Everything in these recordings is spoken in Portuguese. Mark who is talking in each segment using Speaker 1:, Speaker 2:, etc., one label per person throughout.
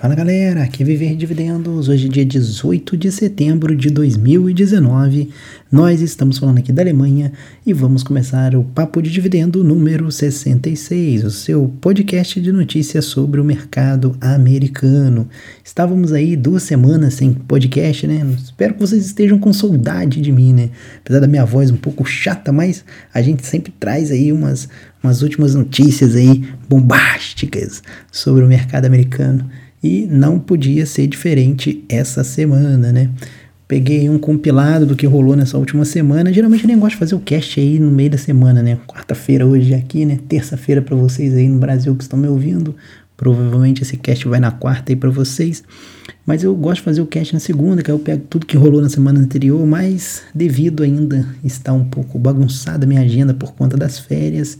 Speaker 1: Fala galera, aqui é Viver Dividendos. Hoje é dia 18 de setembro de 2019. Nós estamos falando aqui da Alemanha e vamos começar o Papo de Dividendo número 66, o seu podcast de notícias sobre o mercado americano. Estávamos aí duas semanas sem podcast, né? Espero que vocês estejam com saudade de mim, né? Apesar da minha voz um pouco chata, mas a gente sempre traz aí umas, umas últimas notícias aí bombásticas sobre o mercado americano e não podia ser diferente essa semana, né? Peguei um compilado do que rolou nessa última semana. Geralmente eu nem gosto de fazer o cast aí no meio da semana, né? Quarta-feira hoje aqui, né? Terça-feira para vocês aí no Brasil que estão me ouvindo. Provavelmente esse cast vai na quarta aí para vocês. Mas eu gosto de fazer o cast na segunda, que aí eu pego tudo que rolou na semana anterior, mas devido ainda estar um pouco bagunçada a minha agenda por conta das férias,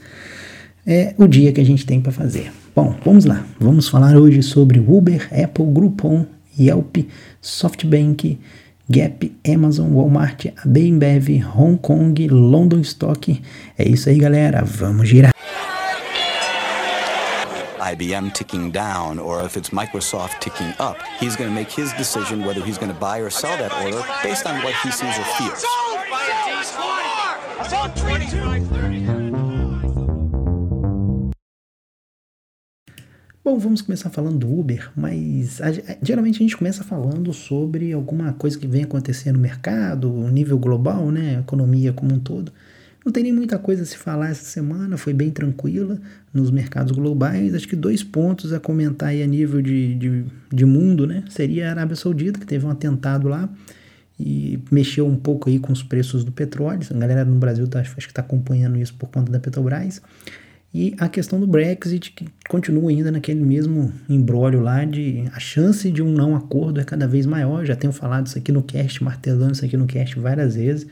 Speaker 1: é o dia que a gente tem para fazer. Bom, vamos lá. Vamos falar hoje sobre Uber, Apple, Groupon, Yelp, SoftBank, Gap, Amazon, Walmart, Bembev, Hong Kong, London Stock. É isso aí, galera. Vamos girar.
Speaker 2: IBM ticking down or if it's Microsoft ticking up, he's going to make his decision whether he's going to buy or sell that order based on what he sees or feels.
Speaker 1: Bom, vamos começar falando do Uber, mas a, a, geralmente a gente começa falando sobre alguma coisa que vem acontecendo no mercado, nível global, né, economia como um todo. Não tem nem muita coisa a se falar essa semana, foi bem tranquila nos mercados globais. Acho que dois pontos a comentar aí a nível de, de, de mundo, né? Seria a Arábia Saudita, que teve um atentado lá e mexeu um pouco aí com os preços do petróleo. A galera no Brasil tá, acho que está acompanhando isso por conta da Petrobras. E a questão do Brexit, que continua ainda naquele mesmo embrólio lá de a chance de um não acordo é cada vez maior. Já tenho falado isso aqui no cast, martelando isso aqui no cast várias vezes,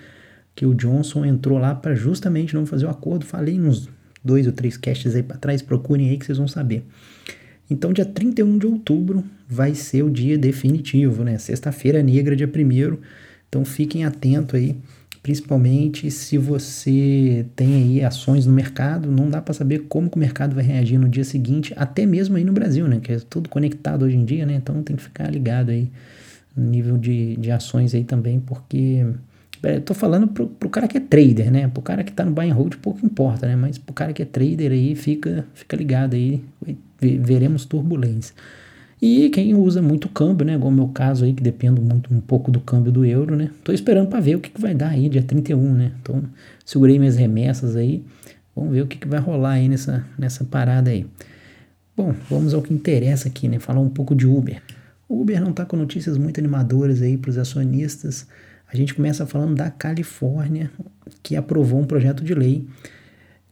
Speaker 1: que o Johnson entrou lá para justamente não fazer o acordo. Falei uns dois ou três casts aí para trás, procurem aí que vocês vão saber. Então, dia 31 de outubro vai ser o dia definitivo, né? Sexta-feira negra, dia 1 Então, fiquem atentos aí principalmente se você tem aí ações no mercado, não dá para saber como o mercado vai reagir no dia seguinte, até mesmo aí no Brasil, né, que é tudo conectado hoje em dia, né, então tem que ficar ligado aí no nível de, de ações aí também, porque é, eu tô falando pro, pro cara que é trader, né, pro cara que tá no buy and hold pouco importa, né, mas pro cara que é trader aí, fica, fica ligado aí, veremos turbulência. E quem usa muito câmbio, né? Igual o meu caso aí, que dependo muito um pouco do câmbio do euro, né? Tô esperando para ver o que, que vai dar aí, dia 31, né? Então, segurei minhas remessas aí. Vamos ver o que, que vai rolar aí nessa, nessa parada aí. Bom, vamos ao que interessa aqui, né? Falar um pouco de Uber. O Uber não tá com notícias muito animadoras aí para os acionistas. A gente começa falando da Califórnia, que aprovou um projeto de lei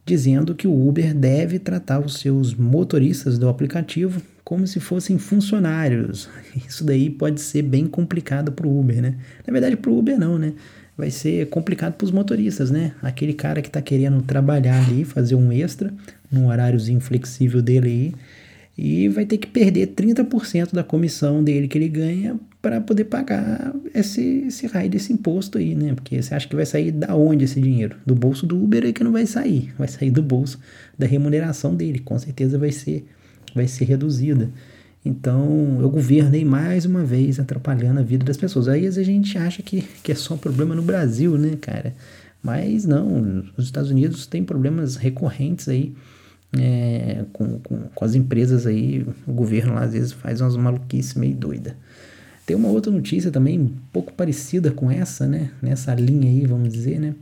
Speaker 1: dizendo que o Uber deve tratar os seus motoristas do aplicativo como se fossem funcionários. Isso daí pode ser bem complicado para o Uber, né? Na verdade, para o Uber não, né? Vai ser complicado para os motoristas, né? Aquele cara que está querendo trabalhar ali, fazer um extra, num horáriozinho flexível dele aí, e vai ter que perder 30% da comissão dele que ele ganha para poder pagar esse, esse raio desse imposto aí, né? Porque você acha que vai sair da onde esse dinheiro? Do bolso do Uber é que não vai sair, vai sair do bolso da remuneração dele, com certeza vai ser vai ser reduzida. Então, o governo aí mais uma vez atrapalhando a vida das pessoas. Aí a gente acha que, que é só um problema no Brasil, né, cara? Mas não, os Estados Unidos têm problemas recorrentes aí é, com, com, com, as empresas aí. O governo lá às vezes faz umas maluquices meio doida. Tem uma outra notícia também um pouco parecida com essa, né? Nessa linha aí, vamos dizer, né?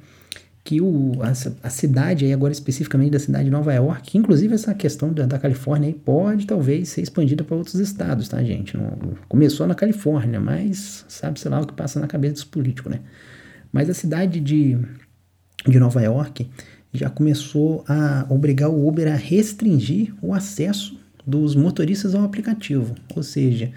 Speaker 1: Que o, a, a, cidade, aí agora especificamente da cidade de Nova York, inclusive essa questão da, da Califórnia aí pode talvez ser expandida para outros estados, tá, gente? Não, começou na Califórnia, mas sabe, sei lá, o que passa na cabeça dos políticos, né? Mas a cidade de, de Nova York já começou a obrigar o Uber a restringir o acesso dos motoristas ao aplicativo, ou seja,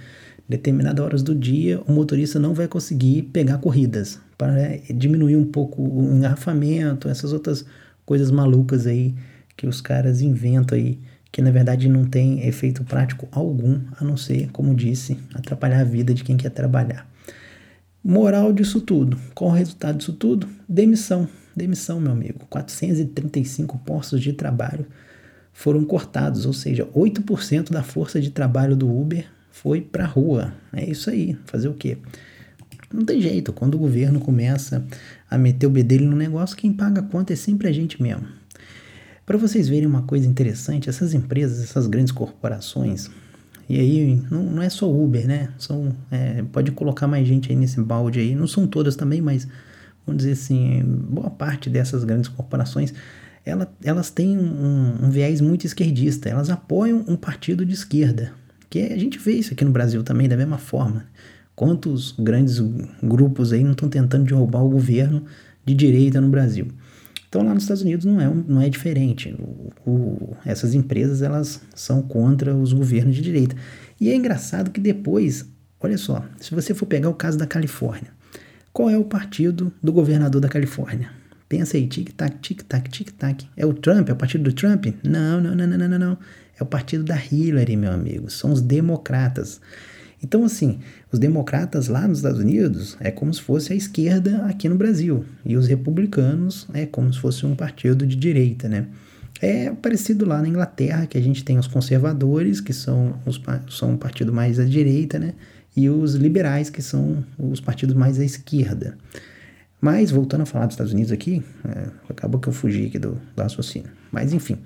Speaker 1: determinadas horas do dia o motorista não vai conseguir pegar corridas para né, diminuir um pouco o engarrafamento, essas outras coisas malucas aí que os caras inventam aí, que na verdade não tem efeito prático algum, a não ser, como disse, atrapalhar a vida de quem quer trabalhar. Moral disso tudo. Qual o resultado disso tudo? Demissão. Demissão, meu amigo. 435 postos de trabalho foram cortados, ou seja, 8% da força de trabalho do Uber foi para a rua. É isso aí, fazer o quê? Não tem jeito, quando o governo começa a meter o bedelho no negócio, quem paga a conta é sempre a gente mesmo. Para vocês verem uma coisa interessante, essas empresas, essas grandes corporações, e aí não, não é só Uber, né? São, é, pode colocar mais gente aí nesse balde aí. Não são todas também, mas vamos dizer assim, boa parte dessas grandes corporações, ela, elas têm um, um viés muito esquerdista. Elas apoiam um partido de esquerda, que a gente vê isso aqui no Brasil também da mesma forma. Quantos grandes grupos aí não estão tentando derrubar o governo de direita no Brasil? Então lá nos Estados Unidos não é, não é diferente. O, o, essas empresas elas são contra os governos de direita. E é engraçado que depois, olha só, se você for pegar o caso da Califórnia, qual é o partido do governador da Califórnia? Pensa aí, tic-tac, tic-tac, tic-tac. É o Trump? É o partido do Trump? Não, não, não, não, não, não. É o partido da Hillary, meu amigo. São os democratas. Então, assim, os democratas lá nos Estados Unidos é como se fosse a esquerda aqui no Brasil. E os republicanos é como se fosse um partido de direita, né? É parecido lá na Inglaterra, que a gente tem os conservadores, que são, os, são um partido mais à direita, né? E os liberais, que são os partidos mais à esquerda. Mas, voltando a falar dos Estados Unidos aqui, é, acabou que eu fugi aqui do, do raciocínio. Mas, enfim.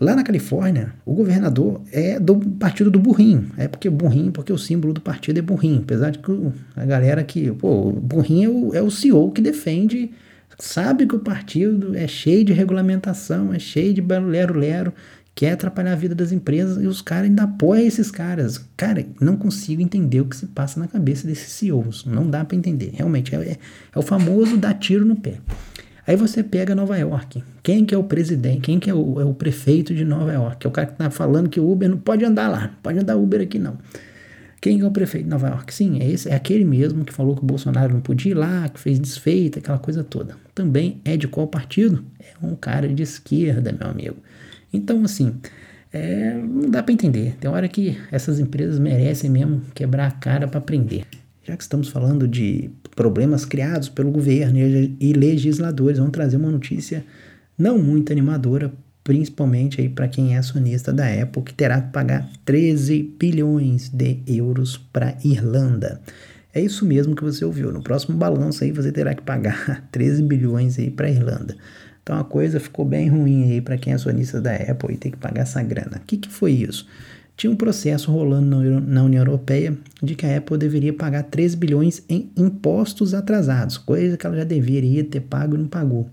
Speaker 1: Lá na Califórnia, o governador é do partido do burrinho. É porque burrinho, porque o símbolo do partido é burrinho. Apesar de que a galera que, pô, burrinho é o, é o CEO que defende, sabe que o partido é cheio de regulamentação, é cheio de lero-lero, quer atrapalhar a vida das empresas e os caras ainda apoiam esses caras. Cara, não consigo entender o que se passa na cabeça desses CEOs. Não dá para entender. Realmente, é, é, é o famoso dar tiro no pé. Aí você pega Nova York. Quem que é o presidente? Quem que é o, é o prefeito de Nova York? É o cara que está falando que o Uber não pode andar lá, não pode andar Uber aqui não. Quem é o prefeito de Nova York? Sim, é, esse, é aquele mesmo que falou que o Bolsonaro não podia ir lá, que fez desfeita, aquela coisa toda. Também é de qual partido? É um cara de esquerda, meu amigo. Então, assim, é, não dá para entender. Tem hora que essas empresas merecem mesmo quebrar a cara para aprender. Já que estamos falando de problemas criados pelo governo e legisladores, vamos trazer uma notícia não muito animadora, principalmente aí para quem é acionista da Apple, que terá que pagar 13 bilhões de euros para Irlanda. É isso mesmo que você ouviu. No próximo balanço aí você terá que pagar 13 bilhões aí para Irlanda. Então a coisa ficou bem ruim aí para quem é acionista da Apple e tem que pagar essa grana. O que, que foi isso? Tinha um processo rolando na União Europeia de que a Apple deveria pagar 3 bilhões em impostos atrasados, coisa que ela já deveria ter pago e não pagou.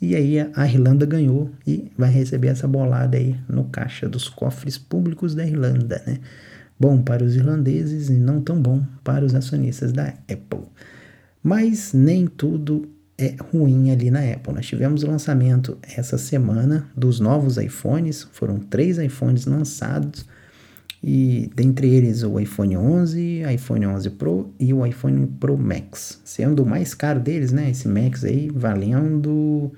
Speaker 1: E aí a Irlanda ganhou e vai receber essa bolada aí no caixa dos cofres públicos da Irlanda, né? Bom para os irlandeses e não tão bom para os acionistas da Apple. Mas nem tudo é ruim ali na Apple. Nós tivemos o lançamento essa semana dos novos iPhones, foram três iPhones lançados e dentre eles o iPhone 11, iPhone 11 Pro e o iPhone Pro Max, sendo o mais caro deles, né, esse Max aí valendo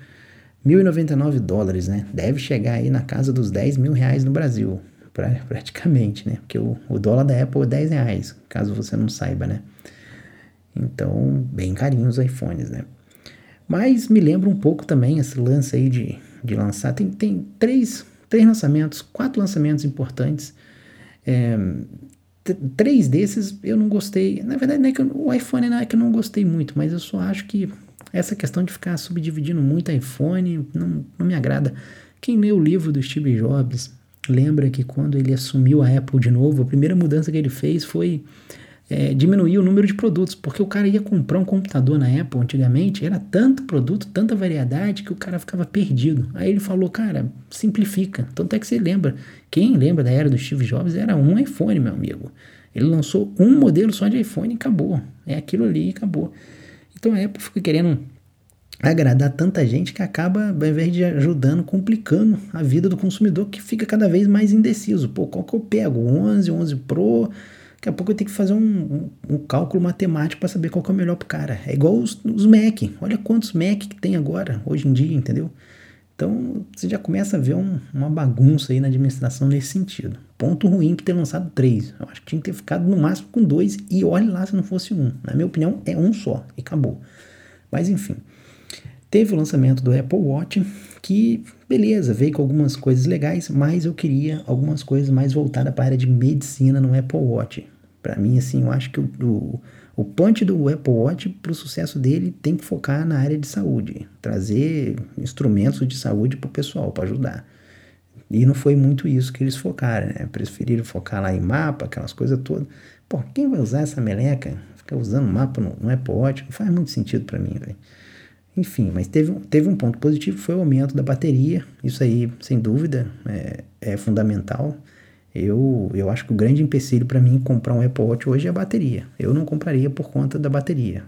Speaker 1: 1.099 dólares, né, deve chegar aí na casa dos 10 mil reais no Brasil, pra, praticamente, né, porque o, o dólar da Apple é 10 reais, caso você não saiba, né, então bem carinhos os iPhones, né. Mas me lembra um pouco também esse lance aí de, de lançar, tem, tem três, três lançamentos, quatro lançamentos importantes, é, três desses eu não gostei. Na verdade, não é que eu, o iPhone não é que eu não gostei muito, mas eu só acho que essa questão de ficar subdividindo muito iPhone não, não me agrada. Quem lê o livro do Steve Jobs lembra que quando ele assumiu a Apple de novo, a primeira mudança que ele fez foi é, diminuir o número de produtos, porque o cara ia comprar um computador na Apple antigamente, era tanto produto, tanta variedade que o cara ficava perdido. Aí ele falou, cara, simplifica. Tanto é que você lembra, quem lembra da era do Steve Jobs era um iPhone, meu amigo. Ele lançou um modelo só de iPhone e acabou. É aquilo ali e acabou. Então a Apple fica querendo agradar tanta gente que acaba, ao invés de ajudando, complicando a vida do consumidor que fica cada vez mais indeciso. Pô, qual que eu pego? O 11, 11 Pro? Daqui a pouco eu tenho que fazer um, um, um cálculo matemático para saber qual é o melhor para o cara. É igual os, os Mac. Olha quantos Mac que tem agora, hoje em dia, entendeu? Então você já começa a ver um, uma bagunça aí na administração nesse sentido. Ponto ruim que ter lançado três. Eu acho que tinha que ter ficado no máximo com dois e olhe lá se não fosse um. Na minha opinião, é um só e acabou. Mas enfim. Teve o lançamento do Apple Watch, que beleza, veio com algumas coisas legais, mas eu queria algumas coisas mais voltadas para a área de medicina no Apple Watch. Para mim, assim, eu acho que o, o, o do Apple Watch, para o sucesso dele, tem que focar na área de saúde, trazer instrumentos de saúde para o pessoal, para ajudar. E não foi muito isso que eles focaram, né? Preferiram focar lá em mapa, aquelas coisas todas. Pô, quem vai usar essa meleca? Ficar usando mapa no, no Apple Watch? Não faz muito sentido para mim, velho. Enfim, mas teve, teve um ponto positivo, foi o aumento da bateria. Isso aí, sem dúvida, é, é fundamental. Eu, eu acho que o grande empecilho para mim comprar um Apple Watch hoje é a bateria. Eu não compraria por conta da bateria.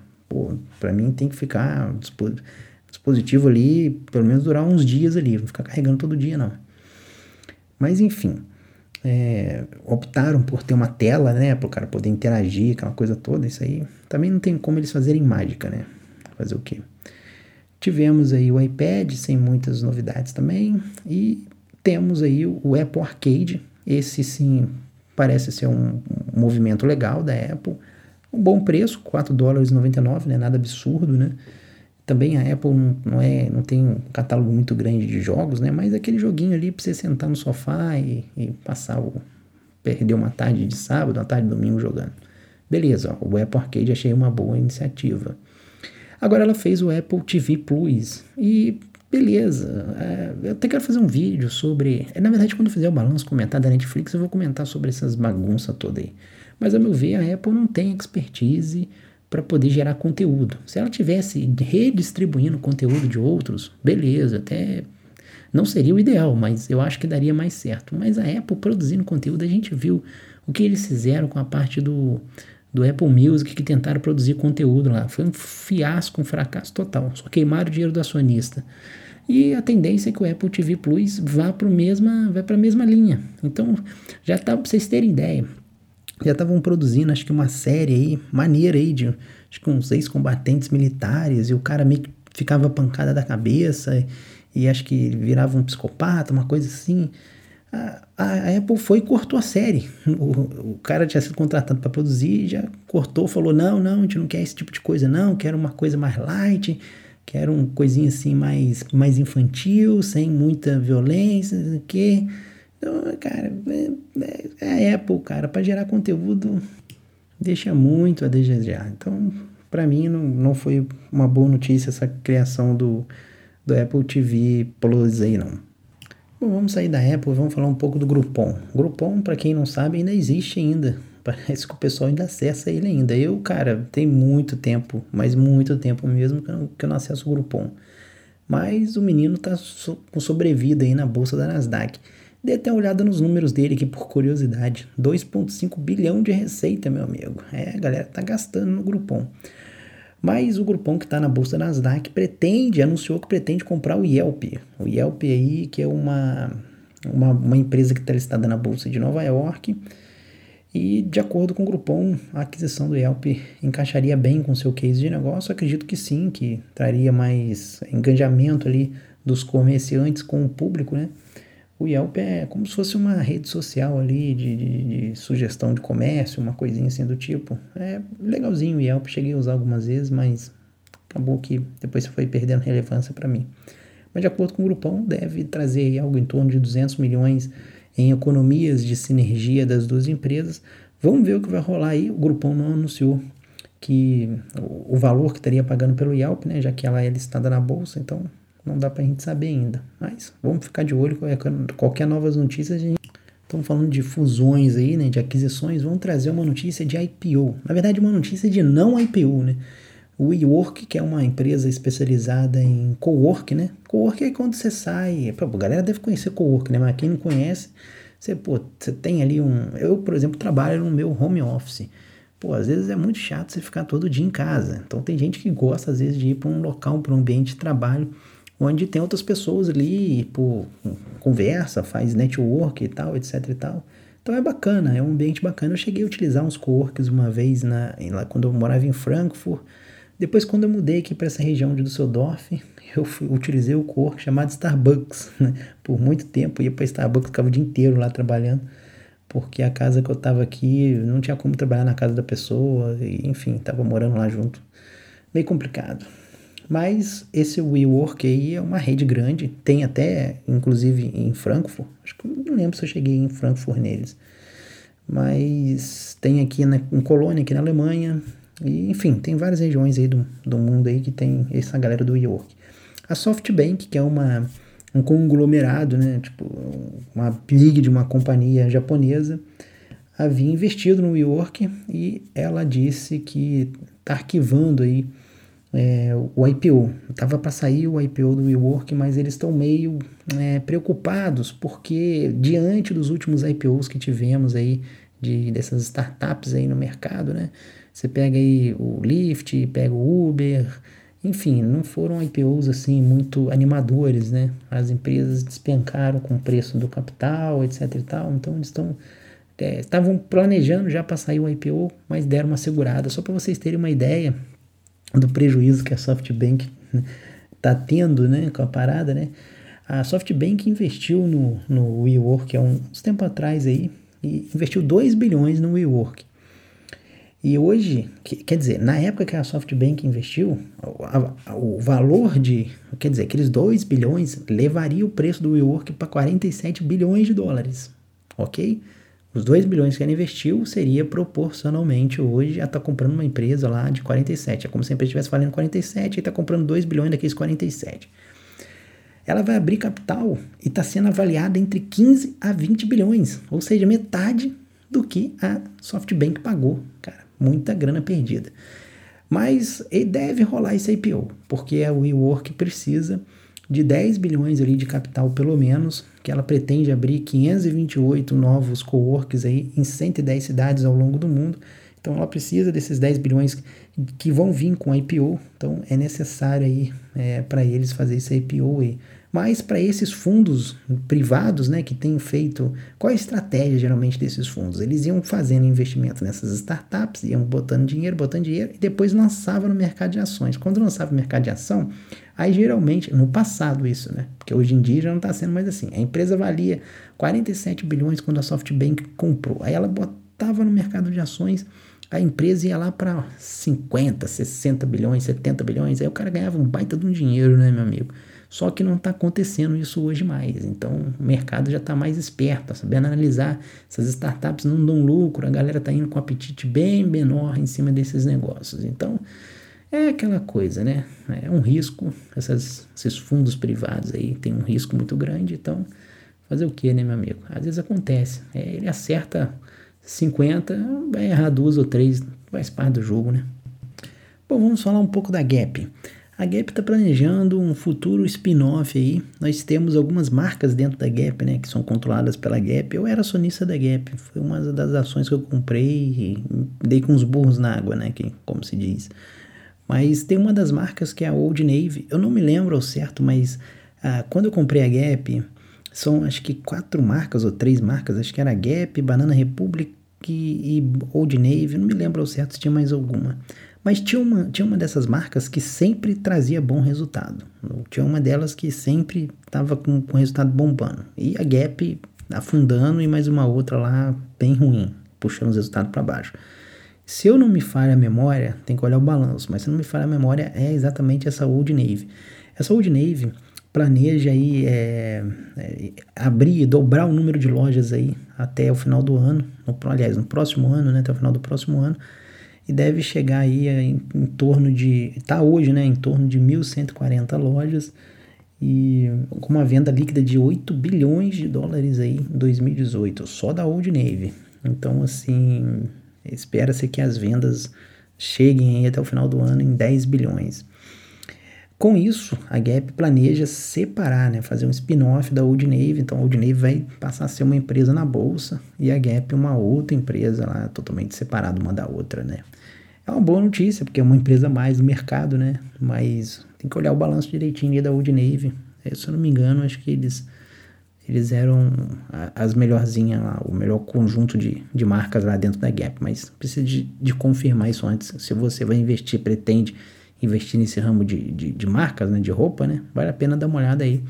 Speaker 1: Para mim tem que ficar dispositivo ali, pelo menos durar uns dias ali, não ficar carregando todo dia não. Mas enfim, é, optaram por ter uma tela, né, para o cara poder interagir, aquela coisa toda. Isso aí também não tem como eles fazerem mágica, né? Fazer o quê? Tivemos aí o iPad, sem muitas novidades também, e temos aí o Apple Arcade. Esse sim parece ser um, movimento legal da Apple. Um bom preço, 4 dólares e 99, né? Nada absurdo, né? Também a Apple não, não, é, não tem um catálogo muito grande de jogos, né? Mas aquele joguinho ali para você sentar no sofá e, e, passar o. perder uma tarde de sábado, uma tarde de domingo jogando. Beleza, ó, o Apple Arcade achei uma boa iniciativa. Agora ela fez o Apple TV Plus e beleza. É, eu até quero fazer um vídeo sobre. É, na verdade, quando eu fizer o balanço comentar da Netflix, eu vou comentar sobre essas bagunças todas aí. Mas, a meu ver, a Apple não tem expertise para poder gerar conteúdo. Se ela tivesse redistribuindo conteúdo de outros, beleza, até não seria o ideal, mas eu acho que daria mais certo. Mas a Apple produzindo conteúdo, a gente viu o que eles fizeram com a parte do do Apple Music que tentaram produzir conteúdo lá. Foi um fiasco, um fracasso total. Só queimaram o dinheiro do acionista. E a tendência é que o Apple TV Plus vá para mesma, vai a mesma linha. Então, já tá para vocês terem ideia. Já estavam produzindo, acho que uma série aí, maneira aí, de acho que uns ex-combatentes militares, e o cara meio que ficava pancada da cabeça, e, e acho que virava um psicopata, uma coisa assim a, a, Apple foi e cortou a série. O, o cara tinha sido contratado para produzir, já cortou, falou: não, não, a gente não quer esse tipo de coisa, não, quero uma coisa mais light, quero uma coisinha assim mais, mais infantil, sem muita violência, não sei o quê. Então, cara, é, é, é a Apple, cara, para gerar conteúdo deixa muito a desejar. Então, para mim, não, não foi uma boa notícia essa criação do, do Apple TV Plus aí, não. Bom, vamos sair da Apple e vamos falar um pouco do Groupon. Groupon, para quem não sabe, ainda existe ainda. Parece que o pessoal ainda acessa ele ainda. Eu, cara, tem muito tempo, mas muito tempo mesmo que eu, que eu não acesso o Groupon. Mas o menino tá so, com sobrevida aí na bolsa da Nasdaq. Dê até uma olhada nos números dele aqui por curiosidade. 2,5 bilhão de receita, meu amigo. É, a galera tá gastando no Groupon. Mas o grupão que está na bolsa Nasdaq pretende, anunciou que pretende comprar o Yelp. O Yelp aí, que é uma, uma, uma empresa que está listada na bolsa de Nova York. E de acordo com o grupão, a aquisição do Yelp encaixaria bem com seu case de negócio. Acredito que sim, que traria mais engajamento ali dos comerciantes com o público, né? O Yelp é como se fosse uma rede social ali de, de, de, sugestão de comércio, uma coisinha assim do tipo. É legalzinho o Yelp, cheguei a usar algumas vezes, mas acabou que depois foi perdendo relevância para mim. Mas de acordo com o Grupão, deve trazer algo em torno de 200 milhões em economias de sinergia das duas empresas. Vamos ver o que vai rolar aí. O Grupão não anunciou que o valor que estaria pagando pelo Yelp, né, já que ela é listada na bolsa, então não dá pra gente saber ainda. Mas vamos ficar de olho qualquer novas notícias. Gente... Estamos falando de fusões aí, né, de aquisições. Vamos trazer uma notícia de IPO. Na verdade, uma notícia de não IPO, né? O WeWork, que é uma empresa especializada em cowork, né? Cowork é quando você sai. Pô, a galera deve conhecer cowork, né? Mas quem não conhece, você, pô, você tem ali um. Eu, por exemplo, trabalho no meu home office. Pô, às vezes é muito chato você ficar todo dia em casa. Então tem gente que gosta, às vezes, de ir para um local, para um ambiente de trabalho onde tem outras pessoas ali, por conversa, faz network e tal, etc e tal. Então é bacana, é um ambiente bacana. Eu cheguei a utilizar uns coworks uma vez na, lá, quando eu morava em Frankfurt. Depois, quando eu mudei aqui para essa região de Düsseldorf, eu fui, utilizei o cowork chamado Starbucks. Né? Por muito tempo, ia para Starbucks, ficava o dia inteiro lá trabalhando, porque a casa que eu estava aqui não tinha como trabalhar na casa da pessoa, e, enfim, estava morando lá junto. Meio complicado. Mas esse WeWork aí é uma rede grande, tem até, inclusive, em Frankfurt. Acho que não lembro se eu cheguei em Frankfurt neles. Mas tem aqui na, em Colônia, aqui na Alemanha. E, enfim, tem várias regiões aí do, do mundo aí que tem essa galera do WeWork. A SoftBank, que é uma, um conglomerado, né? Tipo, uma big de uma companhia japonesa, havia investido no WeWork e ela disse que está arquivando aí é, o IPO. Estava para sair o IPO do WeWork, mas eles estão meio é, preocupados porque diante dos últimos IPOs que tivemos aí de dessas startups aí no mercado, né? Você pega aí o Lyft, pega o Uber, enfim, não foram IPOs assim muito animadores, né? As empresas despencaram com o preço do capital, etc e tal, então eles estão é, estavam planejando já para sair o IPO, mas deram uma segurada. Só para vocês terem uma ideia, do prejuízo que a SoftBank está tendo né, com a parada, né? A SoftBank investiu no, no WeWork há uns tempo atrás aí, e investiu 2 bilhões no WeWork. E hoje, que, quer dizer, na época que a SoftBank investiu, a, a, o valor de, quer dizer, aqueles 2 bilhões levaria o preço do WeWork para 47 bilhões de dólares, ok? Os 2 bilhões que ela investiu seria proporcionalmente hoje a estar tá comprando uma empresa lá de 47. É como se a empresa estivesse valendo 47 e está comprando 2 bilhões daqueles 47. Ela vai abrir capital e está sendo avaliada entre 15 a 20 bilhões, ou seja, metade do que a SoftBank pagou. Cara, muita grana perdida. Mas deve rolar esse IPO, porque a WeWork precisa de 10 bilhões ali de capital pelo menos, que ela pretende abrir 528 novos coworks aí em 110 cidades ao longo do mundo. Então ela precisa desses 10 bilhões que vão vir com a IPO. Então é necessário aí é, para eles fazer esse IPO aí. Mas para esses fundos privados, né, que têm feito, qual a estratégia geralmente desses fundos? Eles iam fazendo investimento nessas startups, iam botando dinheiro, botando dinheiro e depois lançava no mercado de ações. Quando lançava no mercado de ação, aí geralmente, no passado isso, né, porque hoje em dia já não está sendo mais assim. A empresa valia 47 bilhões quando a SoftBank comprou. Aí ela botava no mercado de ações, a empresa ia lá para 50, 60 bilhões, 70 bilhões, aí o cara ganhava um baita de um dinheiro, né, meu amigo? Só que não está acontecendo isso hoje mais. Então o mercado já está mais esperto, sabendo analisar. Essas startups não dão lucro, a galera está indo com apetite bem menor em cima desses negócios. Então é aquela coisa, né? É um risco. Essas, esses fundos privados aí tem um risco muito grande. Então fazer o que, né, meu amigo? Às vezes acontece. É, ele acerta 50, vai errar duas ou três, faz parte do jogo, né? Bom, vamos falar um pouco da Gap. A Gap está planejando um futuro spin-off aí. Nós temos algumas marcas dentro da Gap, né, que são controladas pela Gap. Eu era acionista da Gap, foi uma das ações que eu comprei e dei com os burros na água, né, que, como se diz. Mas tem uma das marcas que é a Old Navy. Eu não me lembro ao certo, mas ah, quando eu comprei a Gap, são acho que quatro marcas ou três marcas. Acho que era Gap, Banana Republic e Old Navy. Não me lembro ao certo se tinha mais alguma. Mas tinha uma, tinha uma dessas marcas que sempre trazia bom resultado. Tinha uma delas que sempre estava com, com resultado bombando. E a Gap afundando e mais uma outra lá bem ruim, puxando os resultados para baixo. Se eu não me falha a memória, tem que olhar o balanço, mas se não me falha a memória, é exatamente essa Old Navy. Essa Old Navy planeja aí é, é, abrir, dobrar o número de lojas aí até o final do ano, no, aliás, no próximo ano, né, até o final do próximo ano, e deve chegar aí em, em torno de, está hoje, né, em torno de 1.140 lojas e com uma venda líquida de 8 bilhões de dólares aí em 2018, só da Old Navy. Então, assim, espera-se que as vendas cheguem aí até o final do ano em 10 bilhões. Com isso, a Gap planeja separar, né, fazer um spin-off da Old Navy. Então, a Old Navy vai passar a ser uma empresa na bolsa e a Gap uma outra empresa lá, totalmente separada uma da outra, né. É uma boa notícia, porque é uma empresa mais do mercado, né? Mas tem que olhar o balanço direitinho da Old Navy. É, se eu não me engano, acho que eles eles eram as melhorzinhas lá, o melhor conjunto de, de marcas lá dentro da Gap, mas precisa de, de confirmar isso antes. Se você vai investir, pretende investir nesse ramo de, de, de, marcas, né, de roupa, né, vale a pena dar uma olhada aí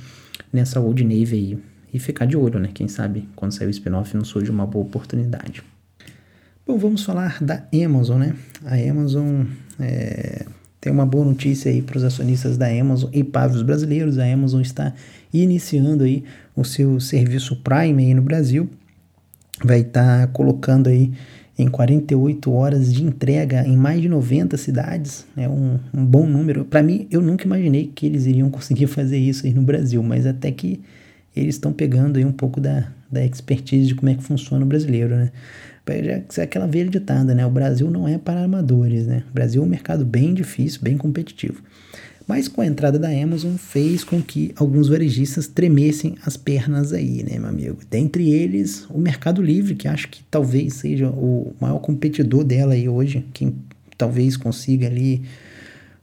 Speaker 1: nessa Old Navy aí e ficar de olho, né, quem sabe quando sair o spin-off não surge uma boa oportunidade. Bom, vamos falar da Amazon, né? A Amazon é, tem uma boa notícia aí para os acionistas da Amazon e para os brasileiros. A Amazon está iniciando aí o seu serviço Prime aí no Brasil. Vai estar tá colocando aí em 48 horas de entrega em mais de 90 cidades. É um, um bom número. Para mim, eu nunca imaginei que eles iriam conseguir fazer isso aí no Brasil, mas até que eles estão pegando aí um pouco da, da expertise de como é que funciona o brasileiro, né? É aquela velha ditada, né? O Brasil não é para amadores, né? O Brasil é um mercado bem difícil, bem competitivo. Mas com a entrada da Amazon fez com que alguns varejistas tremessem as pernas aí, né, meu amigo? Dentre eles, o Mercado Livre, que acho que talvez seja o maior competidor dela aí hoje, quem talvez consiga ali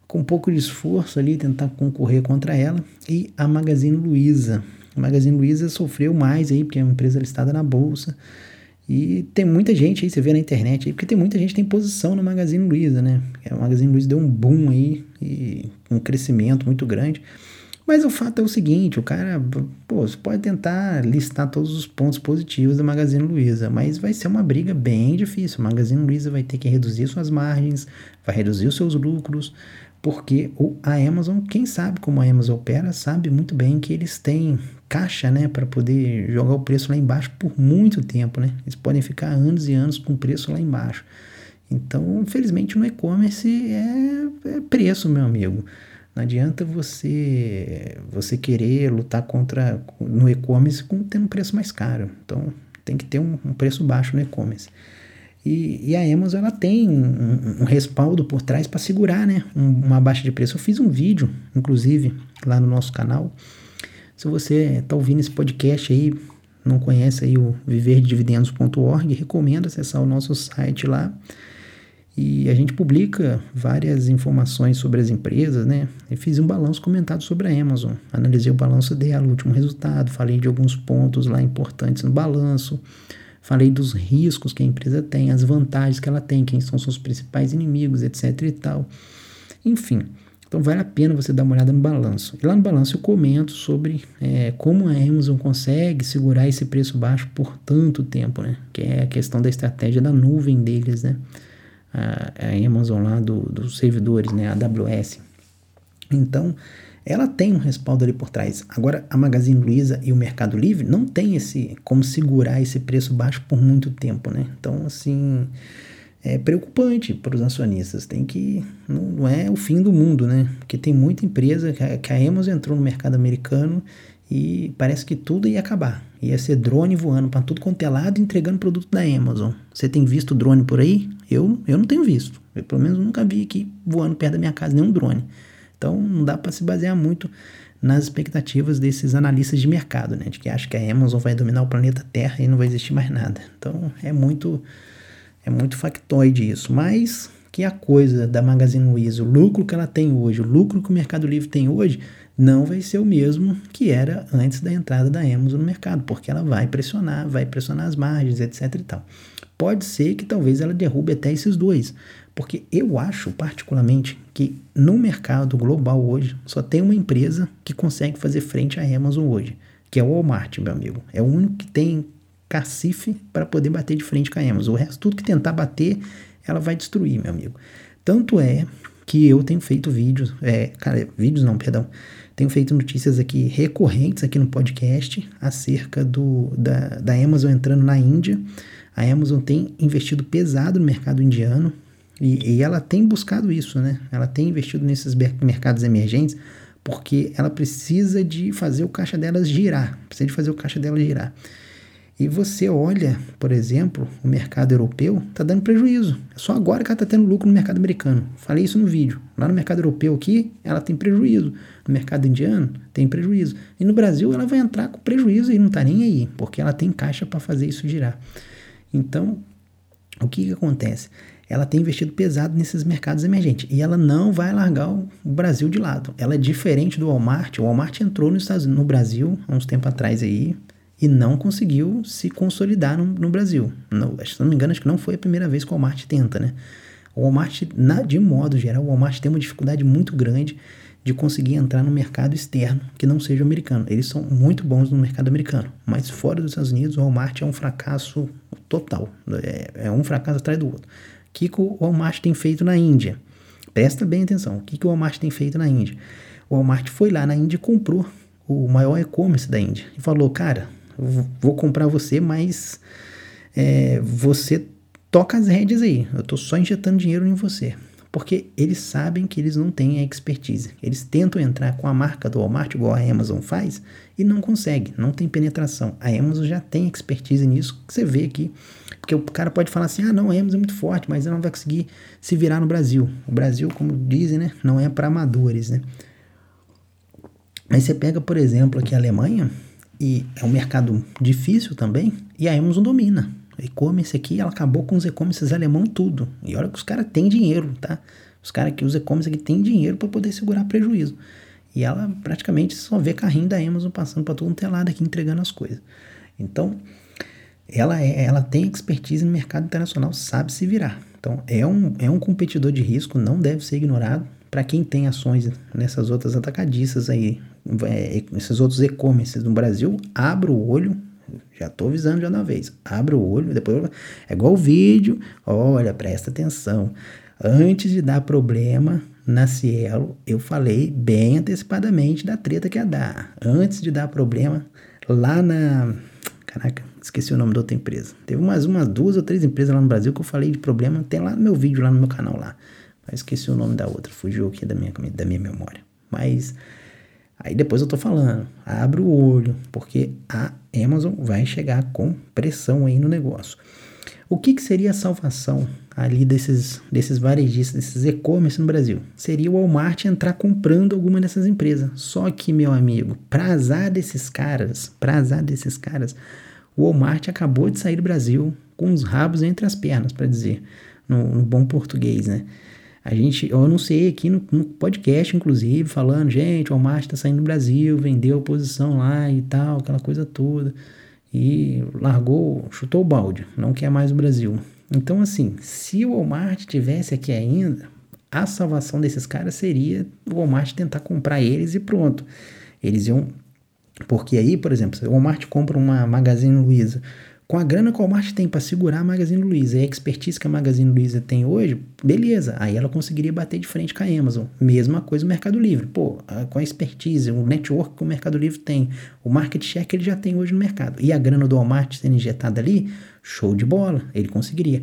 Speaker 1: com um pouco de esforço ali tentar concorrer contra ela, e a Magazine Luiza. A Magazine Luiza sofreu mais aí, porque é uma empresa listada na bolsa, e tem muita gente aí, você vê na internet aí, porque tem muita gente que tem posição no Magazine Luiza, né? O Magazine Luiza deu um boom aí, e um crescimento muito grande. Mas o fato é o seguinte, o cara, pô, você pode tentar listar todos os pontos positivos da Magazine Luiza, mas vai ser uma briga bem difícil. Magazine Luiza vai ter que reduzir suas margens, vai reduzir os seus lucros, porque a Amazon, quem sabe como a Amazon opera, sabe muito bem que eles têm caixa, né, para poder jogar o preço lá embaixo por muito tempo, né? Eles podem ficar anos e anos com o preço lá embaixo. Então, infelizmente, no e-commerce é, é, preço, meu amigo. Não adianta você você querer lutar contra no e-commerce com tendo um preço mais caro. Então, tem que ter um, um preço baixo no e-commerce. E, e, a Amazon ela tem um, um respaldo por trás para segurar né, um, uma baixa de preço. Eu fiz um vídeo, inclusive, lá no nosso canal. Se você está ouvindo esse podcast aí, não conhece aí o viverdividendos.org, recomendo acessar o nosso site lá. E a gente publica várias informações sobre as empresas, né? Eu fiz um balanço comentado sobre a Amazon. Analisei o balanço dela, o último resultado, falei de alguns pontos lá importantes no balanço. Falei dos riscos que a empresa tem, as vantagens que ela tem, quem são seus principais inimigos, etc e tal. Enfim, então vale a pena você dar uma olhada no balanço. E lá no balanço eu comento sobre é, como a Amazon consegue segurar esse preço baixo por tanto tempo, né? Que é a questão da estratégia da nuvem deles, né? A, Amazon lá do, dos servidores, né? A AWS. Então, ela tem um respaldo ali por trás. Agora, a Magazine Luiza e o Mercado Livre não tem esse como segurar esse preço baixo por muito tempo, né? Então, assim, é preocupante para os acionistas. Tem que não, não, é o fim do mundo, né? Porque tem muita empresa que a, que a Amazon entrou no mercado americano e parece que tudo ia acabar. Ia ser drone voando para tudo quanto é lado entregando produto da Amazon. Você tem visto drone por aí? Eu, eu não tenho visto. Eu, pelo menos, nunca vi aqui voando perto da minha casa nenhum drone. Então não dá para se basear muito nas expectativas desses analistas de mercado, né? De que acham que a Amazon vai dominar o planeta Terra e não vai existir mais nada. Então é muito é muito factoide isso. Mas que a coisa da Magazine Luiza, o lucro que ela tem hoje, o lucro que o Mercado Livre tem hoje, não vai ser o mesmo que era antes da entrada da Amazon no mercado, porque ela vai pressionar, vai pressionar as margens, etc e tal. Pode ser que talvez ela derrube até esses dois, porque eu acho, particularmente, que no mercado global hoje só tem uma empresa que consegue fazer frente à Amazon hoje, que é o Walmart, meu amigo. É o único que tem cacife para poder bater de frente com a Amazon. O resto, tudo que tentar bater, ela vai destruir, meu amigo. Tanto é que eu tenho feito vídeos, é, cara, vídeos não, perdão, tenho feito notícias aqui recorrentes aqui no podcast acerca do, da, da Amazon entrando na Índia. A Amazon tem investido pesado no mercado indiano, e, e, ela tem buscado isso, né? Ela tem investido nesses mercados emergentes porque ela precisa de fazer o caixa delas girar, precisa de fazer o caixa delas girar. E você olha, por exemplo, o mercado europeu está dando prejuízo. É só agora que ela está tendo lucro no mercado americano. Falei isso no vídeo. Lá no mercado europeu aqui, ela tem prejuízo. No mercado indiano, tem prejuízo. E no Brasil, ela vai entrar com prejuízo e não está nem aí, porque ela tem caixa para fazer isso girar. Então, o que, que acontece? ela tem investido pesado nesses mercados emergentes e ela não vai largar o Brasil de lado. Ela é diferente do Walmart. O Walmart entrou nos Estados, no Brasil há uns tempos atrás aí e não conseguiu se consolidar no, no Brasil. Não, se não me engano, acho que não foi a primeira vez que o Walmart tenta, né? O Walmart, na, de modo geral, o Walmart tem uma dificuldade muito grande de conseguir entrar no mercado externo que não seja americano. Eles são muito bons no mercado americano, mas fora dos Estados Unidos, o Walmart é um fracasso total. É, é um fracasso atrás do outro que o Walmart tem feito na Índia? Presta bem atenção. O que, que o Walmart tem feito na Índia? O Walmart foi lá na Índia e comprou o maior e-commerce da Índia. E falou, cara, vou comprar você, mas é, você toca as rédeas aí. Eu tô só injetando dinheiro em você. Porque eles sabem que eles não têm a expertise. Eles tentam entrar com a marca do Walmart, igual a Amazon faz, e não consegue, não tem penetração. A Amazon já tem expertise nisso, que você vê aqui. Porque o cara pode falar assim: ah, não, a Amazon é muito forte, mas ela não vai conseguir se virar no Brasil. O Brasil, como dizem, né, não é para amadores, né? Mas você pega, por exemplo, aqui a Alemanha, e é um mercado difícil também, e a Amazon domina. E-commerce aqui, ela acabou com os e-commerces alemão tudo. E olha que os caras têm dinheiro, tá? Os caras que usam e-commerce aqui têm dinheiro para poder segurar prejuízo. E ela praticamente só vê carrinho da Amazon passando para todo um telado aqui entregando as coisas. Então, ela, é, ela tem expertise no mercado internacional, sabe se virar. Então, é um, é um competidor de risco, não deve ser ignorado. Para quem tem ações nessas outras atacadistas aí, é, esses outros e-commerces no Brasil, abra o olho, já tô avisando já uma vez. Abra o olho, depois é igual o vídeo. Olha, presta atenção. Antes de dar problema na Cielo, eu falei bem antecipadamente da treta que ia dar. Antes de dar problema lá na. Caraca, esqueci o nome da outra empresa. Teve umas, umas duas ou três empresas lá no Brasil que eu falei de problema. Tem lá no meu vídeo, lá no meu canal lá. Mas esqueci o nome da outra. Fugiu aqui da minha, da minha memória. Mas Aí depois eu tô falando, abre o olho, porque a Amazon vai chegar com pressão aí no negócio. O que, que seria a salvação ali desses, desses varejistas, desses e-commerce no Brasil? Seria o Walmart entrar comprando alguma dessas empresas. Só que, meu amigo, pra azar desses caras, pra azar desses caras, o Walmart acabou de sair do Brasil com os rabos entre as pernas, para dizer, no, no bom português, né? A gente, eu anunciei aqui no, no podcast, inclusive, falando, gente, o Walmart está saindo do Brasil, vendeu a posição lá e tal, aquela coisa toda. E largou, chutou o balde, não quer mais o Brasil. Então, assim, se o Walmart tivesse aqui ainda, a salvação desses caras seria o Walmart tentar comprar eles e pronto. Eles iam. Porque aí, por exemplo, o Walmart compra uma Magazine Luiza com a grana que o Walmart tem para segurar a Magazine Luiza e a expertise que a Magazine Luiza tem hoje, beleza, aí ela conseguiria bater de frente com a Amazon. Mesma coisa o Mercado Livre. Pô, com a expertise, o network que o Mercado Livre tem, o market share que ele já tem hoje no mercado, e a grana do Walmart sendo injetada ali, show de bola, ele conseguiria.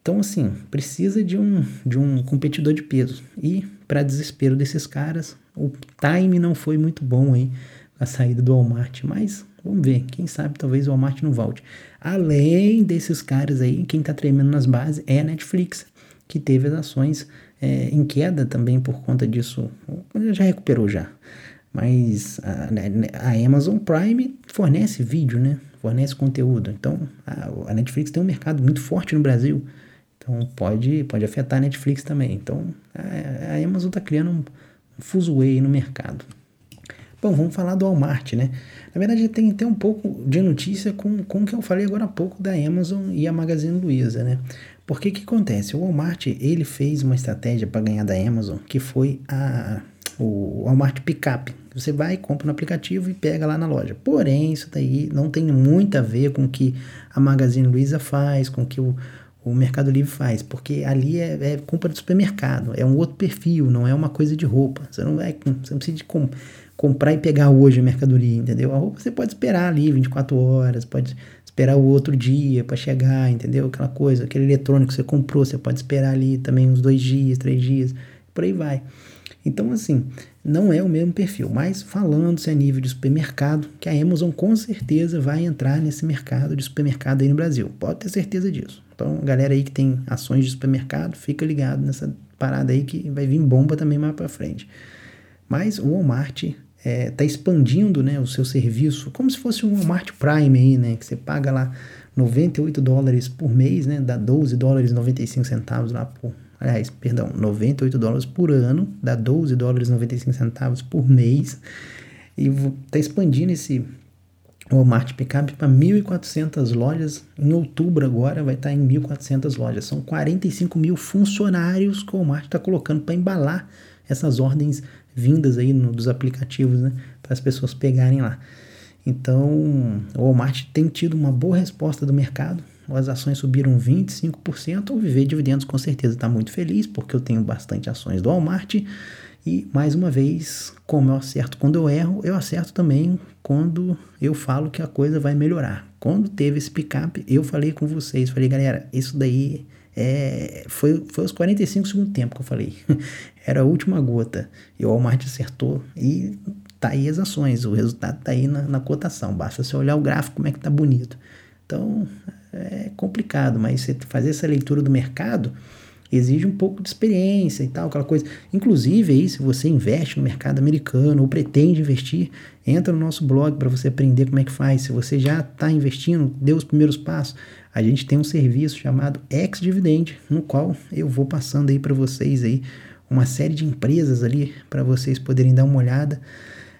Speaker 1: Então, assim, precisa de um, de um competidor de peso. E, para desespero desses caras, o time não foi muito bom aí, a saída do Walmart, mas Vamos ver, quem sabe talvez o Walmart não volte. Além desses caras aí, quem tá tremendo nas bases é a Netflix, que teve as ações é, em queda também por conta disso. Já recuperou já. Mas a, a, Amazon Prime fornece vídeo, né? Fornece conteúdo. Então a, a Netflix tem um mercado muito forte no Brasil. Então pode, pode afetar a Netflix também. Então a, a Amazon está criando um, fuzuê no mercado. Bom, vamos falar do Walmart, né? Na verdade, tem até um pouco de notícia com, com o que eu falei agora há pouco da Amazon e a Magazine Luiza, né? Porque que acontece? O Walmart, ele fez uma estratégia para ganhar da Amazon, que foi a, o Walmart Pickup. Você vai, compra no aplicativo e pega lá na loja. Porém, isso daí não tem muito a ver com o que a Magazine Luiza faz, com o que o, o Mercado Livre faz, porque ali é, é, compra de supermercado, é um outro perfil, não é uma coisa de roupa. Você não vai, você não precisa de com, comprar e pegar hoje a mercadoria, entendeu? A roupa você pode esperar ali 24 horas, pode esperar o outro dia para chegar, entendeu? Aquela coisa, aquele eletrônico que você comprou, você pode esperar ali também uns dois dias, três dias, por aí vai. Então, assim, não é o mesmo perfil, mas falando-se a nível de supermercado, que a Amazon com certeza vai entrar nesse mercado de supermercado aí no Brasil. Pode ter certeza disso. Então, galera aí que tem ações de supermercado, fica ligado nessa parada aí que vai vir bomba também mais para frente. Mas o Walmart está é, tá expandindo né, o seu serviço, como se fosse um Walmart Prime aí, né? Que você paga lá 98 dólares por mês, né? Dá 12 dólares e 95 centavos lá por. Aliás, perdão, 98 dólares por ano, dá 12 dólares e 95 centavos por mês. E está expandindo esse Walmart Pickup para 1.400 lojas. Em outubro agora vai estar tá em 1.400 lojas. São 45 mil funcionários que o Walmart está colocando para embalar essas ordens vindas aí no, dos aplicativos, né? Para as pessoas pegarem lá. Então, o Walmart tem tido uma boa resposta do mercado. as ações subiram 25%, o Viver Dividendos com certeza está muito feliz, porque eu tenho bastante ações do Walmart. E, mais uma vez, como eu acerto quando eu erro, eu acerto também quando eu falo que a coisa vai melhorar. Quando teve esse picape, eu falei com vocês, falei, galera, isso daí é, foi, foi os 45 segundos tempo que eu falei. Era a última gota. E o Walmart acertou e tá aí as ações, o resultado tá aí na, na cotação. Basta você olhar o gráfico como é que tá bonito. Então é complicado, mas você fazer essa leitura do mercado exige um pouco de experiência e tal, aquela coisa. Inclusive aí, se você investe no mercado americano ou pretende investir, entra no nosso blog para você aprender como é que faz. Se você já está investindo, deu os primeiros passos, a gente tem um serviço chamado Ex Dividend, no qual eu vou passando aí para vocês aí uma série de empresas ali para vocês poderem dar uma olhada.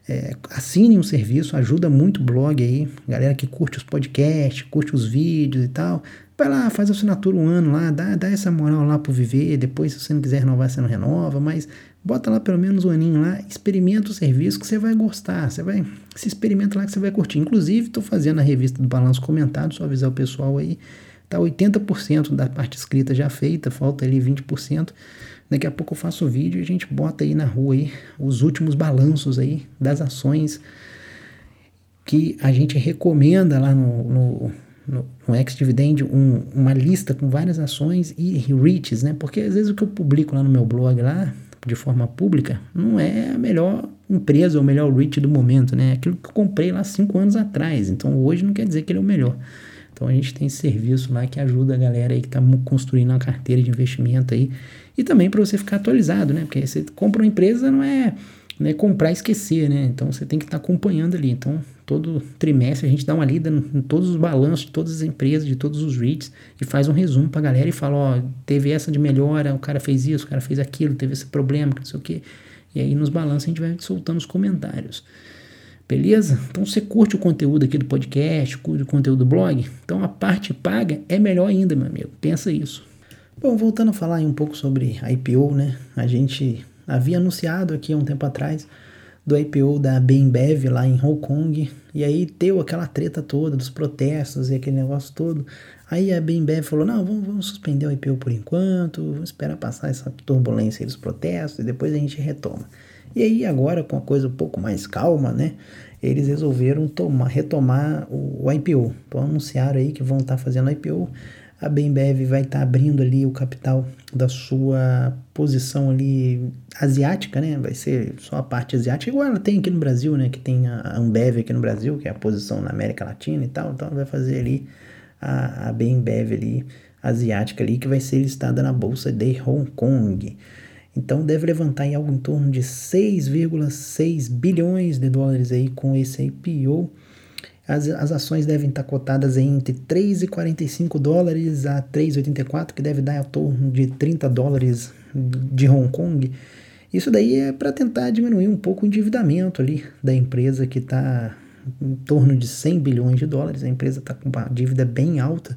Speaker 1: É, assinem um serviço, ajuda muito o blog aí, galera que curte os podcasts, curte os vídeos e tal. Vai lá, faz assinatura um ano lá, dá, dá essa moral lá pro viver. Depois, se você não quiser renovar, você não renova, mas bota lá pelo menos um aninho lá, experimenta o serviço que você vai gostar. Você vai, se experimenta lá que você vai curtir. Inclusive, estou fazendo a revista do Balanço Comentado, só avisar o pessoal aí. Tá 80% da parte escrita já feita, falta ali 20%. Daqui a pouco eu faço o vídeo e a gente bota aí na rua aí os últimos balanços aí das ações que a gente recomenda lá no, no, no, no ex-dividend um, uma lista com várias ações e REITs, né? Porque às vezes o que eu publico lá no meu blog lá, de forma pública, não é a melhor empresa ou o melhor REIT do momento, né? É aquilo que eu comprei lá cinco anos atrás. Então hoje não quer dizer que ele é o melhor. Então a gente tem esse serviço lá que ajuda a galera aí que está construindo uma carteira de investimento aí. E também para você ficar atualizado, né? Porque você compra uma empresa, não é né, comprar e esquecer, né? Então você tem que estar tá acompanhando ali. Então, todo trimestre a gente dá uma lida em todos os balanços de todas as empresas, de todos os REITs, e faz um resumo para a galera e fala, ó, teve essa de melhora, o cara fez isso, o cara fez aquilo, teve esse problema, não sei o quê. E aí nos balanços a gente vai soltando os comentários. Beleza? Então você curte o conteúdo aqui do podcast, curte o conteúdo do blog? Então a parte paga é melhor ainda, meu amigo. Pensa isso. Bom, voltando a falar um pouco sobre a IPO, né? A gente havia anunciado aqui há um tempo atrás do IPO da Bembev lá em Hong Kong, e aí deu aquela treta toda dos protestos e aquele negócio todo. Aí a Bembev falou: não, vamos, vamos suspender o IPO por enquanto, vamos esperar passar essa turbulência dos protestos e depois a gente retoma. E aí agora, com a coisa um pouco mais calma, né? Eles resolveram tomar, retomar o, o IPO. Então anunciaram aí que vão estar tá fazendo IPO a Bembev vai estar tá abrindo ali o capital da sua posição ali asiática, né? Vai ser só a parte asiática, igual ela tem aqui no Brasil, né? Que tem a Ambev aqui no Brasil, que é a posição na América Latina e tal. Então ela vai fazer ali a, a Bembev ali asiática ali, que vai ser listada na bolsa de Hong Kong. Então deve levantar em algo em torno de 6,6 bilhões de dólares aí com esse IPO as, as ações devem estar cotadas entre 3,45 dólares a 3,84, que deve dar em torno de 30 dólares de Hong Kong. Isso daí é para tentar diminuir um pouco o endividamento ali da empresa que está em torno de 100 bilhões de dólares. A empresa está com uma dívida bem alta,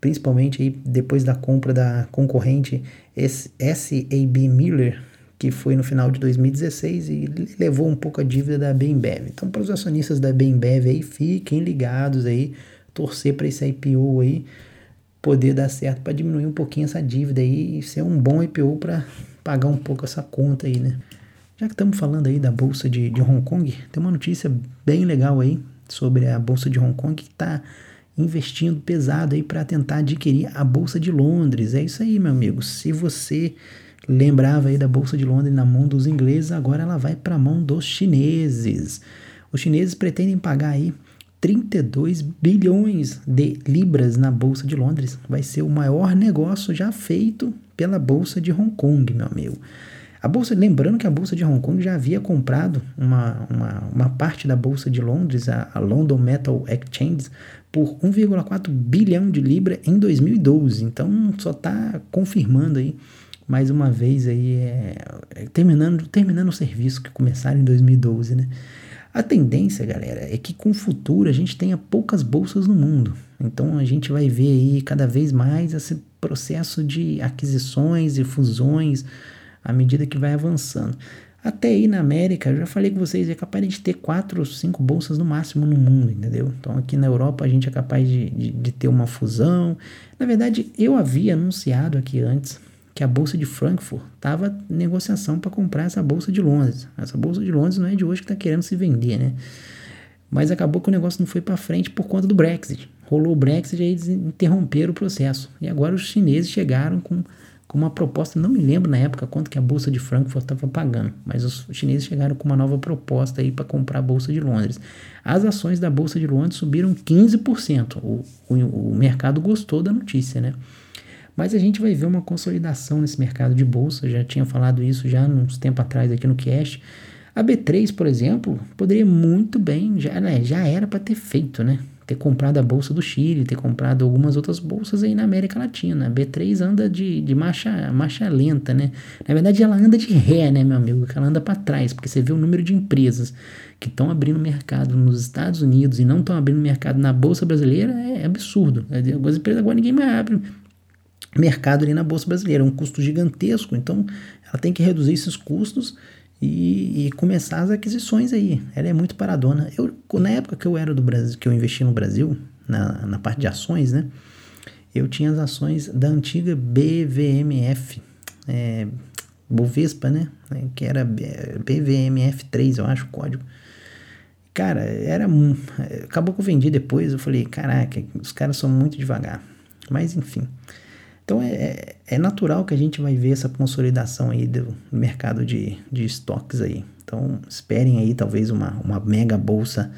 Speaker 1: principalmente aí depois da compra da concorrente SAB Miller, que foi no final de 2016 e levou um pouco a dívida da Bembev. Então, para os acionistas da Bembev aí, fiquem ligados aí, torcer para esse IPO aí poder dar certo para diminuir um pouquinho essa dívida aí e ser um bom IPO para pagar um pouco essa conta aí, né? Já que estamos falando aí da bolsa de, de Hong Kong, tem uma notícia bem legal aí sobre a bolsa de Hong Kong que está investindo pesado aí para tentar adquirir a bolsa de Londres. É isso aí, meu amigo. Se você lembrava aí da Bolsa de Londres na mão dos ingleses, agora ela vai para a mão dos chineses. Os chineses pretendem pagar aí 32 bilhões de libras na Bolsa de Londres. Vai ser o maior negócio já feito pela Bolsa de Hong Kong, meu amigo. A bolsa, lembrando que a bolsa de Hong Kong já havia comprado uma, uma, uma parte da bolsa de Londres, a, a London Metal Exchange, por 1,4 bilhão de libra em 2012. Então só está confirmando aí mais uma vez aí é, é, terminando, terminando o serviço que começaram em 2012, né? A tendência, galera, é que com o futuro a gente tenha poucas bolsas no mundo. Então a gente vai ver aí cada vez mais esse processo de aquisições e fusões à medida que vai avançando. Até aí na América, eu já falei com vocês, é capaz de ter quatro ou cinco bolsas no máximo no mundo, entendeu? Então aqui na Europa a gente é capaz de, de, de ter uma fusão. Na verdade, eu havia anunciado aqui antes que a bolsa de Frankfurt estava negociação para comprar essa bolsa de Londres. Essa bolsa de Londres não é de hoje que está querendo se vender, né? Mas acabou que o negócio não foi para frente por conta do Brexit. Rolou o Brexit e eles interromperam o processo. E agora os chineses chegaram com, com uma proposta, não me lembro na época quanto que a bolsa de Frankfurt estava pagando, mas os chineses chegaram com uma nova proposta aí para comprar a bolsa de Londres. As ações da bolsa de Londres subiram 15%. O, o, o mercado gostou da notícia, né? Mas a gente vai ver uma consolidação nesse mercado de bolsa, já tinha falado isso já uns tempo atrás aqui no Cash. A B3, por exemplo, poderia muito bem, já, né, já era para ter feito, né? Ter comprado a bolsa do Chile, ter comprado algumas outras bolsas aí na América Latina. A B3 anda de, de marcha, marcha lenta, né? Na verdade, ela anda de ré, né, meu amigo? Ela anda para trás, porque você vê o número de empresas que estão abrindo mercado nos Estados Unidos e não estão abrindo mercado na bolsa brasileira é absurdo. Algumas empresas agora ninguém mais abre mercado ali na Bolsa Brasileira. É um custo gigantesco, então ela tem que reduzir esses custos e, e, começar as aquisições aí. Ela é muito paradona. Eu, na época que eu era do Brasil, que eu investi no Brasil, na, na parte de ações, né? Eu tinha as ações da antiga BVMF, é, Bovespa, né? Que era BVMF3, eu acho o código. Cara, era. Acabou que eu vendi depois. Eu falei, caraca, os caras são muito devagar. Mas enfim. Então é, é, é natural que a gente vai ver essa consolidação aí do mercado de, de estoques aí. Então esperem aí talvez uma, uma mega bolsa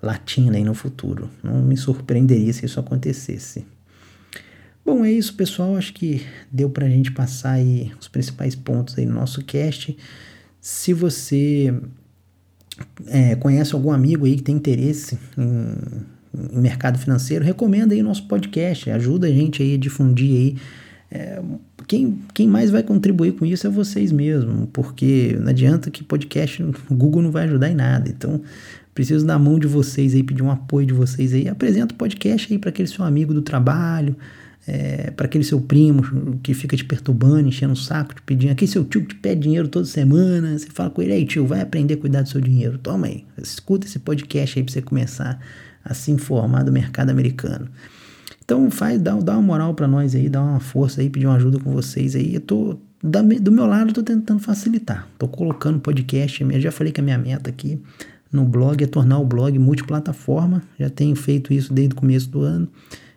Speaker 1: latina aí no futuro. Não me surpreenderia se isso acontecesse. Bom, é isso, pessoal. Acho que deu para a gente passar aí os principais pontos aí no nosso cast. Se você é, conhece algum amigo aí que tem interesse em em mercado financeiro, recomenda aí o nosso podcast, ajuda a gente aí a difundir aí. É, quem, quem mais vai contribuir com isso é vocês mesmos, porque não adianta que podcast, o Google não vai ajudar em nada. Então, preciso da mão de vocês aí, pedir um apoio de vocês aí. Apresenta o podcast aí para aquele seu amigo do trabalho, é, para aquele seu primo que fica te perturbando, enchendo o saco, te pedindo. Aquele seu tio que te pede dinheiro toda semana. Você fala com ele, aí tio, vai aprender a cuidar do seu dinheiro. Toma aí, escuta esse podcast aí para você começar se informar do mercado americano. Então faz, dá, dá uma moral para nós aí, dá uma força aí, pedir uma ajuda com vocês aí. Eu tô da, do meu lado, tô tentando facilitar. Tô colocando podcast, eu já falei que a minha meta aqui no blog é tornar o blog multiplataforma. Já tenho feito isso desde o começo do ano,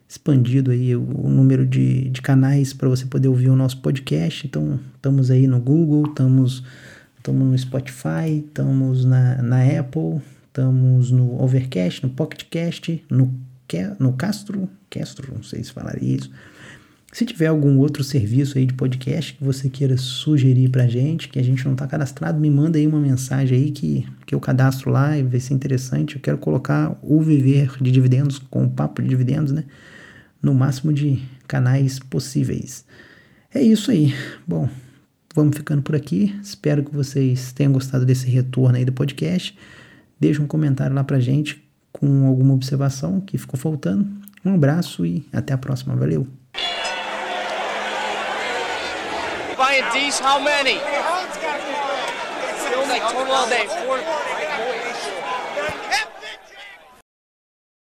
Speaker 1: expandido aí o, o número de, de canais para você poder ouvir o nosso podcast. Então, estamos aí no Google, estamos estamos no Spotify, estamos na, na Apple, Estamos no Overcast, no PocketCast, no, no Castro, Castro, não sei se falaria isso. Se tiver algum outro serviço aí de podcast que você queira sugerir pra gente, que a gente não tá cadastrado, me manda aí uma mensagem aí que, que eu cadastro lá e vai ser interessante. Eu quero colocar o Viver de Dividendos com o Papo de Dividendos, né? No máximo de canais possíveis. É isso aí. Bom, vamos ficando por aqui. Espero que vocês tenham gostado desse retorno aí do podcast. Deixa um comentário lá pra gente com alguma observação que ficou faltando. Um abraço e até a próxima. Valeu! Buying how many? Still like total all day. Four